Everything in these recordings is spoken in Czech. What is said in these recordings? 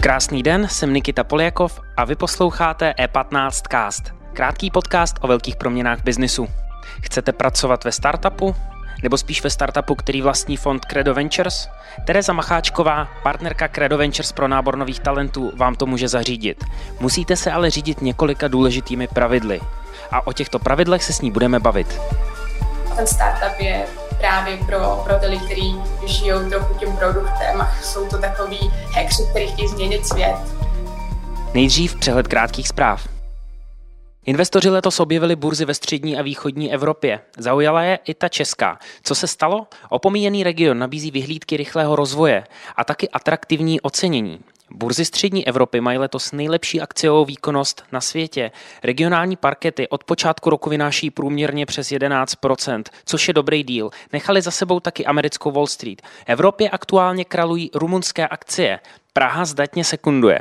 Krásný den, jsem Nikita Poljakov a vy posloucháte E15 Cast, krátký podcast o velkých proměnách biznisu. Chcete pracovat ve startupu? Nebo spíš ve startupu, který vlastní fond Credo Ventures? Tereza Macháčková, partnerka Credo Ventures pro nábor nových talentů, vám to může zařídit. Musíte se ale řídit několika důležitými pravidly. A o těchto pravidlech se s ní budeme bavit. Ten startup je právě pro, pro ty lidi, kteří žijou trochu tím produktem a jsou to takový hackři, kteří chtějí změnit svět. Nejdřív přehled krátkých zpráv. Investoři letos objevili burzy ve střední a východní Evropě. Zaujala je i ta česká. Co se stalo? Opomíjený region nabízí vyhlídky rychlého rozvoje a taky atraktivní ocenění. Burzy střední Evropy mají letos nejlepší akciovou výkonnost na světě. Regionální parkety od počátku roku vynáší průměrně přes 11%, což je dobrý díl. Nechali za sebou taky americkou Wall Street. Evropě aktuálně kralují rumunské akcie. Praha zdatně sekunduje.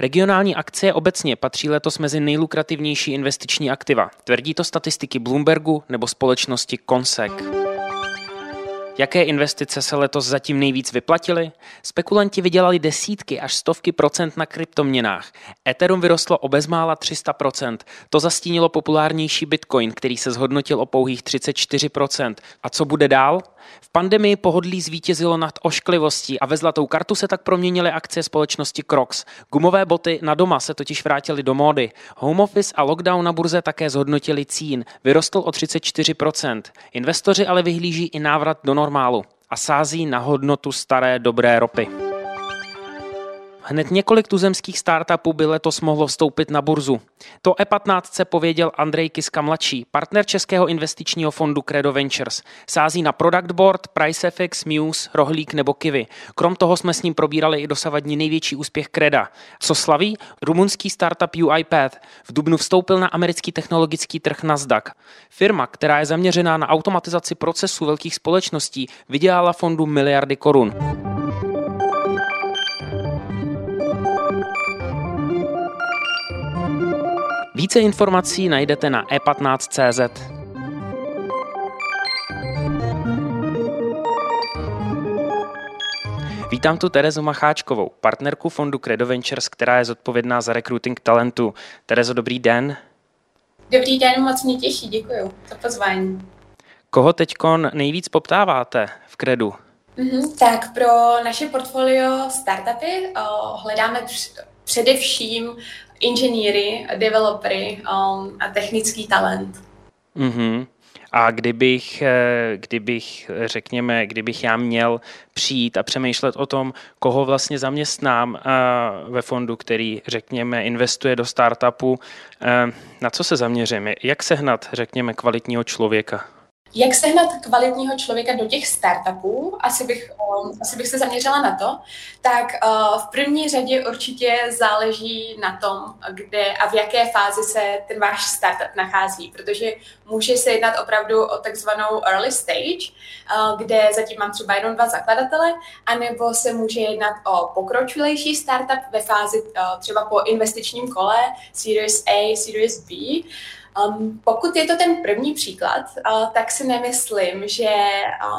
Regionální akcie obecně patří letos mezi nejlukrativnější investiční aktiva. Tvrdí to statistiky Bloombergu nebo společnosti Consec. Jaké investice se letos zatím nejvíc vyplatily? Spekulanti vydělali desítky až stovky procent na kryptoměnách. Ethereum vyrostlo o bezmála 300%. To zastínilo populárnější Bitcoin, který se zhodnotil o pouhých 34%. A co bude dál? V pandemii pohodlí zvítězilo nad ošklivostí a ve zlatou kartu se tak proměnily akcie společnosti Crocs. Gumové boty na doma se totiž vrátily do módy. Home office a lockdown na burze také zhodnotili cín. Vyrostl o 34%. Investoři ale vyhlíží i návrat do normálu a sází na hodnotu staré dobré ropy. Hned několik tuzemských startupů by letos mohlo vstoupit na burzu. To E15 pověděl Andrej Kiska mladší, partner českého investičního fondu Credo Ventures. Sází na Product Board, PriceFX, Muse, Rohlík nebo Kivy. Krom toho jsme s ním probírali i dosavadní největší úspěch Creda. Co slaví? Rumunský startup UiPath. V Dubnu vstoupil na americký technologický trh Nasdaq. Firma, která je zaměřená na automatizaci procesů velkých společností, vydělala fondu miliardy korun. Více informací najdete na e15.cz. Vítám tu Terezu Macháčkovou, partnerku fondu Credo Ventures, která je zodpovědná za recruiting talentu. Terezo, dobrý den. Dobrý den, moc mě těší, děkuji za pozvání. Koho teď nejvíc poptáváte v Credu? Mm-hmm, tak pro naše portfolio startupy oh, hledáme především inženýry, developery um, a technický talent. Mm-hmm. A kdybych, eh, kdybych, řekněme, kdybych já měl přijít a přemýšlet o tom, koho vlastně zaměstnám eh, ve fondu, který, řekněme, investuje do startupu, eh, na co se zaměřím? Jak sehnat, řekněme, kvalitního člověka? Jak sehnat kvalitního člověka do těch startupů, asi bych, um, asi bych se zaměřila na to, tak uh, v první řadě určitě záleží na tom, kde a v jaké fázi se ten váš startup nachází, protože může se jednat opravdu o takzvanou early stage, uh, kde zatím mám třeba jenom dva zakladatele, anebo se může jednat o pokročilejší startup ve fázi uh, třeba po investičním kole Series A, Series B, Um, pokud je to ten první příklad, uh, tak si nemyslím, že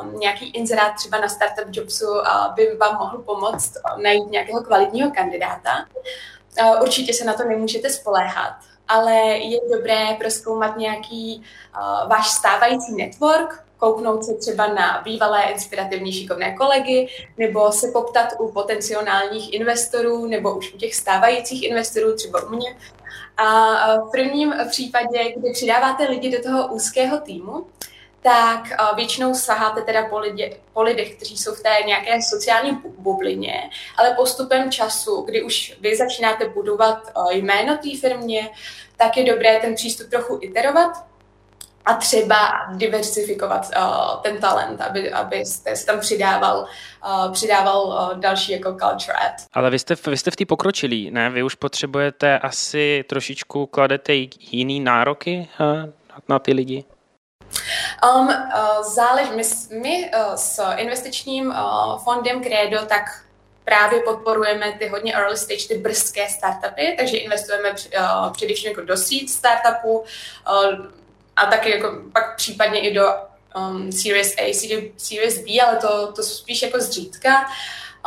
um, nějaký inzerát třeba na Startup Jobsu uh, by vám mohl pomoct uh, najít nějakého kvalitního kandidáta. Uh, určitě se na to nemůžete spoléhat, ale je dobré proskoumat nějaký uh, váš stávající network, kouknout se třeba na bývalé inspirativní šikovné kolegy, nebo se poptat u potenciálních investorů, nebo už u těch stávajících investorů, třeba u mě, a v prvním případě, kdy přidáváte lidi do toho úzkého týmu, tak většinou saháte teda po, lidi, po lidech, kteří jsou v té nějaké sociální bublině, ale postupem času, kdy už vy začínáte budovat jméno té firmě, tak je dobré ten přístup trochu iterovat a třeba diversifikovat uh, ten talent, aby, abyste se tam přidával, uh, přidával uh, další jako culture add. Ale vy jste, vy jste v té pokročilí, ne? Vy už potřebujete asi trošičku kladete jiný nároky uh, na ty lidi? Um, uh, záleží. My, my uh, s investičním uh, fondem Credo tak právě podporujeme ty hodně early stage, ty brzké startupy, takže investujeme uh, především jako do seed startupů, uh, a taky jako pak případně i do um, Series A, Series B, ale to, to spíš jako zřídka.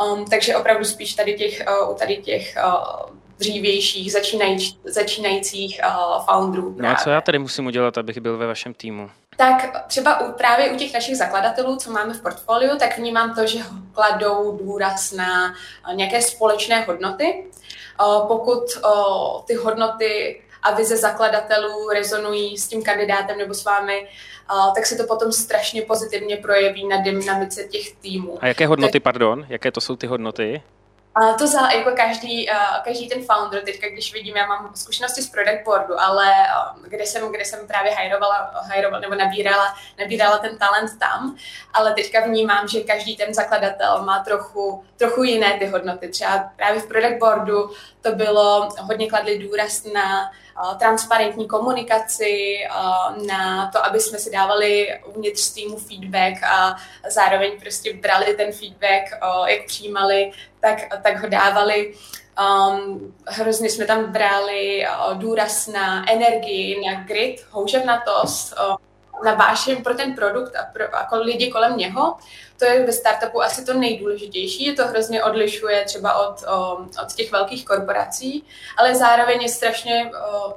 Um, takže opravdu spíš tady těch, uh, tady těch uh, dřívějších začínajíc, začínajících uh, founderů. No a co já tady musím udělat, abych byl ve vašem týmu? Tak třeba u, právě u těch našich zakladatelů, co máme v portfoliu, tak vnímám to, že kladou důraz na uh, nějaké společné hodnoty. Uh, pokud uh, ty hodnoty a vize zakladatelů rezonují s tím kandidátem nebo s vámi, tak se to potom strašně pozitivně projeví na dynamice těch týmů. A jaké hodnoty, tak... pardon, jaké to jsou ty hodnoty? A to za jako každý, uh, každý ten founder, teďka když vidím, já mám zkušenosti z product boardu, ale uh, kde, jsem, kde jsem právě hajrovala, hajrovala nebo nabírala, nabírala ten talent tam, ale teďka vnímám, že každý ten zakladatel má trochu, trochu jiné ty hodnoty. Třeba právě v product boardu to bylo hodně kladli důraz na transparentní komunikaci, na to, aby jsme si dávali uvnitř týmu feedback a zároveň prostě brali ten feedback, jak přijímali, tak, tak ho dávali. Um, hrozně jsme tam brali uh, důraz na energii, na grit, houževnatost, uh, na vášeň pro ten produkt a pro jako lidi kolem něho. To je ve startupu asi to nejdůležitější, je to hrozně odlišuje třeba od, od těch velkých korporací, ale zároveň je strašně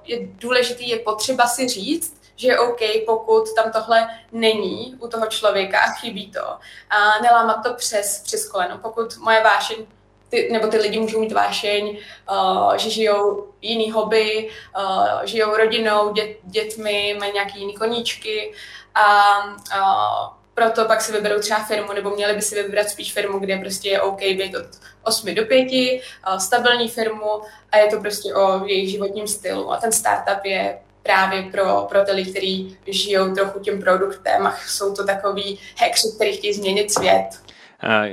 je důležitý, je potřeba si říct, že je OK, pokud tam tohle není u toho člověka a chybí to. A nelámat to přes, přes koleno. Pokud moje vášeň ty, nebo ty lidi můžou mít vášeň, uh, že žijou jiný hobby, uh, žijou rodinou, dět, dětmi, mají nějaký jiný koníčky a uh, proto pak si vyberou třeba firmu, nebo měli by si vybrat spíš firmu, kde prostě je OK být od 8 do 5, uh, stabilní firmu a je to prostě o jejich životním stylu. A ten startup je právě pro, pro ty lidi, kteří žijou trochu tím produktem a jsou to takový hackři, kteří chtějí změnit svět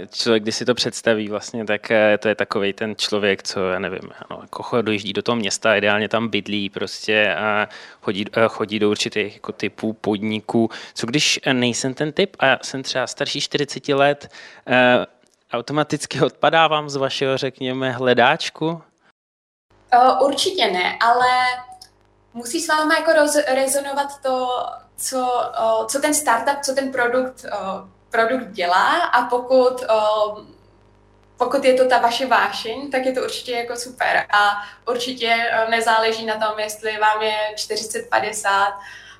člověk, když si to představí vlastně, tak eh, to je takový ten člověk, co, já nevím, ano, jako dojíždí do toho města, ideálně tam bydlí prostě a chodí, eh, chodí do určitých jako typů podniků. Co když nejsem ten typ a jsem třeba starší 40 let, eh, automaticky odpadávám z vašeho, řekněme, hledáčku? Určitě ne, ale musí s vámi jako rezonovat to, co, co ten startup, co ten produkt produkt dělá a pokud, um, pokud je to ta vaše vášeň, tak je to určitě jako super. A určitě uh, nezáleží na tom, jestli vám je 40, 50,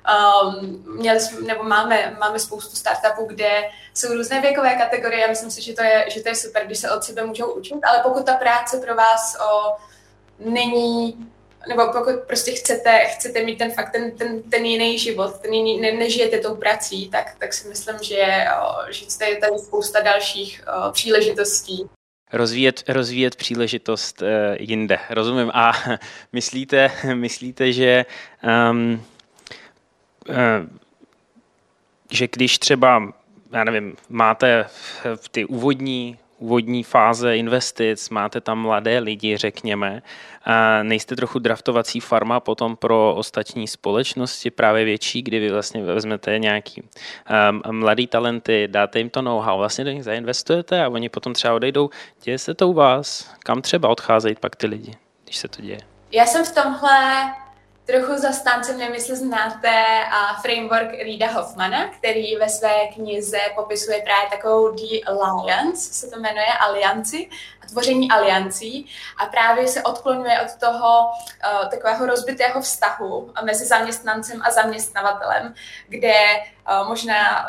Um, měli nebo máme, máme spoustu startupů, kde jsou různé věkové kategorie. A myslím si, že to, je, že to je super, když se od sebe můžou učit, ale pokud ta práce pro vás o, není nebo pokud prostě chcete, chcete mít ten fakt, ten, ten, ten jiný život, ten jiný, ne, nežijete tou prací, tak, tak si myslím, že, že je tady spousta dalších o, příležitostí. Rozvíjet, rozvíjet příležitost uh, jinde, rozumím. A myslíte, myslíte že, um, uh, že když třeba, já nevím, máte ty úvodní úvodní fáze investic, máte tam mladé lidi, řekněme, a nejste trochu draftovací farma potom pro ostatní společnosti, právě větší, kdy vy vlastně vezmete nějaký um, mladý talenty, dáte jim to know-how, vlastně do nich zainvestujete a oni potom třeba odejdou. Děje se to u vás? Kam třeba odcházejí pak ty lidi, když se to děje? Já jsem v tomhle trochu zastáncem, nevím, jestli znáte a framework Rida Hoffmana, který ve své knize popisuje právě takovou The Alliance, se to jmenuje Alianci, a tvoření aliancí. A právě se odklonuje od toho uh, takového rozbitého vztahu mezi zaměstnancem a zaměstnavatelem, kde uh, možná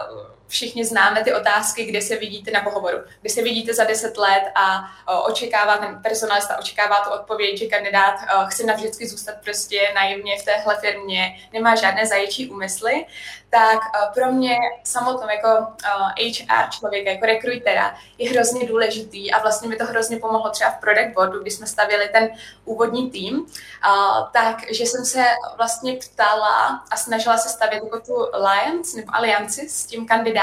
všichni známe ty otázky, kde se vidíte na pohovoru, kde se vidíte za deset let a očekává ten personalista, očekává tu odpověď, že kandidát chce navždycky zůstat prostě naivně v téhle firmě, nemá žádné zaječí úmysly, tak pro mě samotnou jako HR člověka, jako rekrutera je hrozně důležitý a vlastně mi to hrozně pomohlo třeba v product boardu, kdy jsme stavili ten úvodní tým, tak, že jsem se vlastně ptala a snažila se stavět jako tu alliance nebo alianci s tím kandidátem.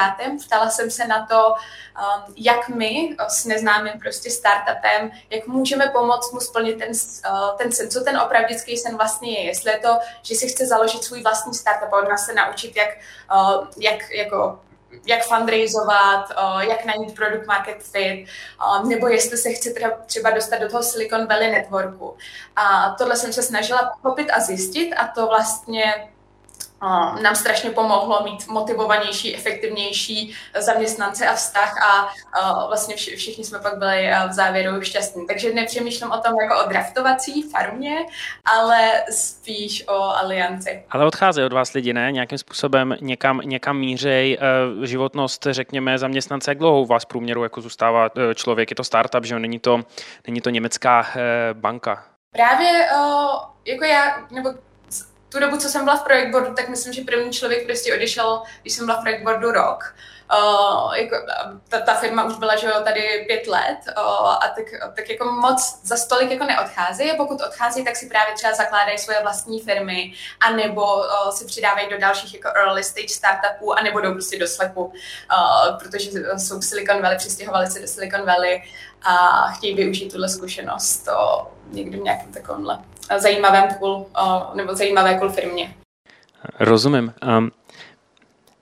Ptala jsem se na to, um, jak my s neznámým prostě startupem, jak můžeme pomoct mu splnit ten, uh, ten sen, co ten opravdický sen vlastně je. Jestli je to, že si chce založit svůj vlastní startup a nás se naučit, jak, uh, jak jako jak fundraizovat, jak najít product market fit, nebo jestli se chce třeba dostat do toho Silicon Valley networku. A tohle jsem se snažila pochopit a zjistit a to vlastně nám strašně pomohlo mít motivovanější, efektivnější zaměstnance a vztah a vlastně všichni jsme pak byli v závěru šťastní. Takže nepřemýšlím o tom jako o draftovací farmě, ale spíš o alianci. Ale odcházejí od vás lidi, ne? Nějakým způsobem někam, někam mířej e, životnost, řekněme, zaměstnance. Jak dlouho u vás průměru jako zůstává e, člověk? Je to startup, že Není to, není to německá e, banka? Právě jako já, nebo tu dobu, co jsem byla v projektboardu, tak myslím, že první člověk prostě odešel, když jsem byla v projektboardu rok. Uh, jako, ta, ta firma už byla že jo, tady pět let uh, a tak, tak jako moc za stolik jako neodchází a pokud odchází, tak si právě třeba zakládají svoje vlastní firmy a nebo uh, si přidávají do dalších jako early stage startupů a nebo jdou prostě do slepu, uh, protože jsou v Silicon Valley, přistěhovali se do Silicon Valley a chtějí využít tuhle zkušenost to někdy v nějakém takovémhle zajímavém cool, nebo zajímavé cool firmě. Rozumím. Um,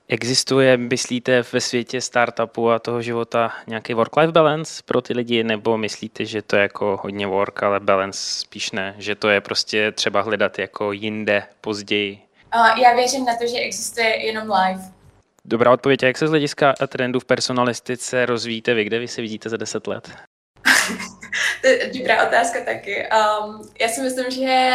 existuje, myslíte, ve světě startupu a toho života nějaký work-life balance pro ty lidi, nebo myslíte, že to je jako hodně work, ale balance spíš ne, že to je prostě třeba hledat jako jinde, později? Uh, já věřím na to, že existuje jenom live. Dobrá odpověď. jak se z hlediska trendu v personalistice rozvíjíte vy? Kde vy se vidíte za deset let? to je dobrá otázka taky. Um, já si myslím, že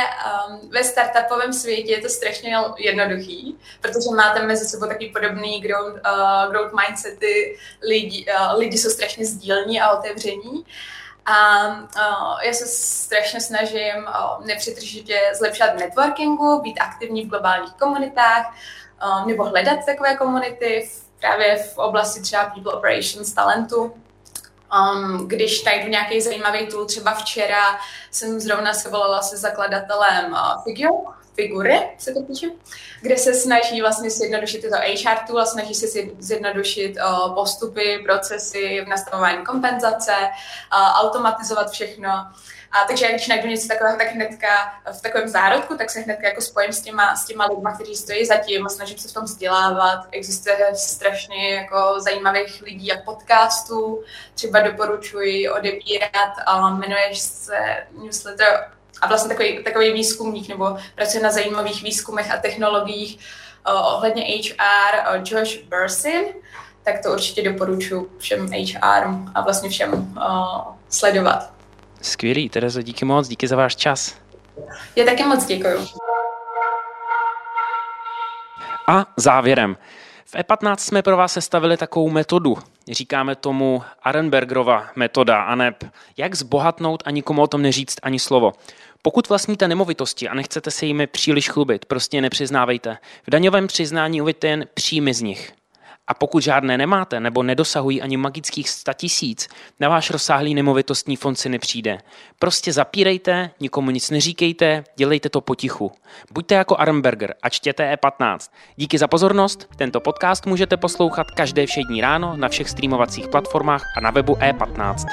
um, ve startupovém světě je to strašně jednoduchý, protože máte mezi sebou takový podobný growth, uh, growth mindsety, lidi, uh, lidi jsou strašně sdílní a otevření. A uh, já se strašně snažím uh, nepřetržitě zlepšovat networkingu, být aktivní v globálních komunitách, uh, nebo hledat takové komunity právě v oblasti třeba people operations, talentu. Um, když najdu nějaký zajímavý tool, třeba včera jsem zrovna se volala se zakladatelem uh, Figure, Figury se to píše, kde se snaží vlastně zjednodušit tyto HR tool a snaží se zjednodušit uh, postupy, procesy v nastavování kompenzace, uh, automatizovat všechno. A takže když najdu něco takového, tak hnedka v takovém zárodku, tak se hnedka jako spojím s těma, s těma lidma, kteří stojí zatím a snažím se v tom vzdělávat. Existuje strašně jako zajímavých lidí a podcastů, třeba doporučuji odebírat, a jmenuješ se newsletter a vlastně takový, takový výzkumník nebo pracuje na zajímavých výzkumech a technologiích ohledně HR, Josh Bursin, tak to určitě doporučuji všem HR a vlastně všem uh, sledovat. Skvělý, Terezo, díky moc, díky za váš čas. Já taky moc děkuju. A závěrem. V E15 jsme pro vás sestavili takovou metodu. Říkáme tomu Arenbergerova metoda, aneb jak zbohatnout a nikomu o tom neříct ani slovo. Pokud vlastníte nemovitosti a nechcete se jimi příliš chlubit, prostě nepřiznávejte. V daňovém přiznání uvidíte jen příjmy z nich. A pokud žádné nemáte nebo nedosahují ani magických 100 tisíc, na váš rozsáhlý nemovitostní fond si nepřijde. Prostě zapírejte, nikomu nic neříkejte, dělejte to potichu. Buďte jako Armberger a čtěte E15. Díky za pozornost, tento podcast můžete poslouchat každé všední ráno na všech streamovacích platformách a na webu E15.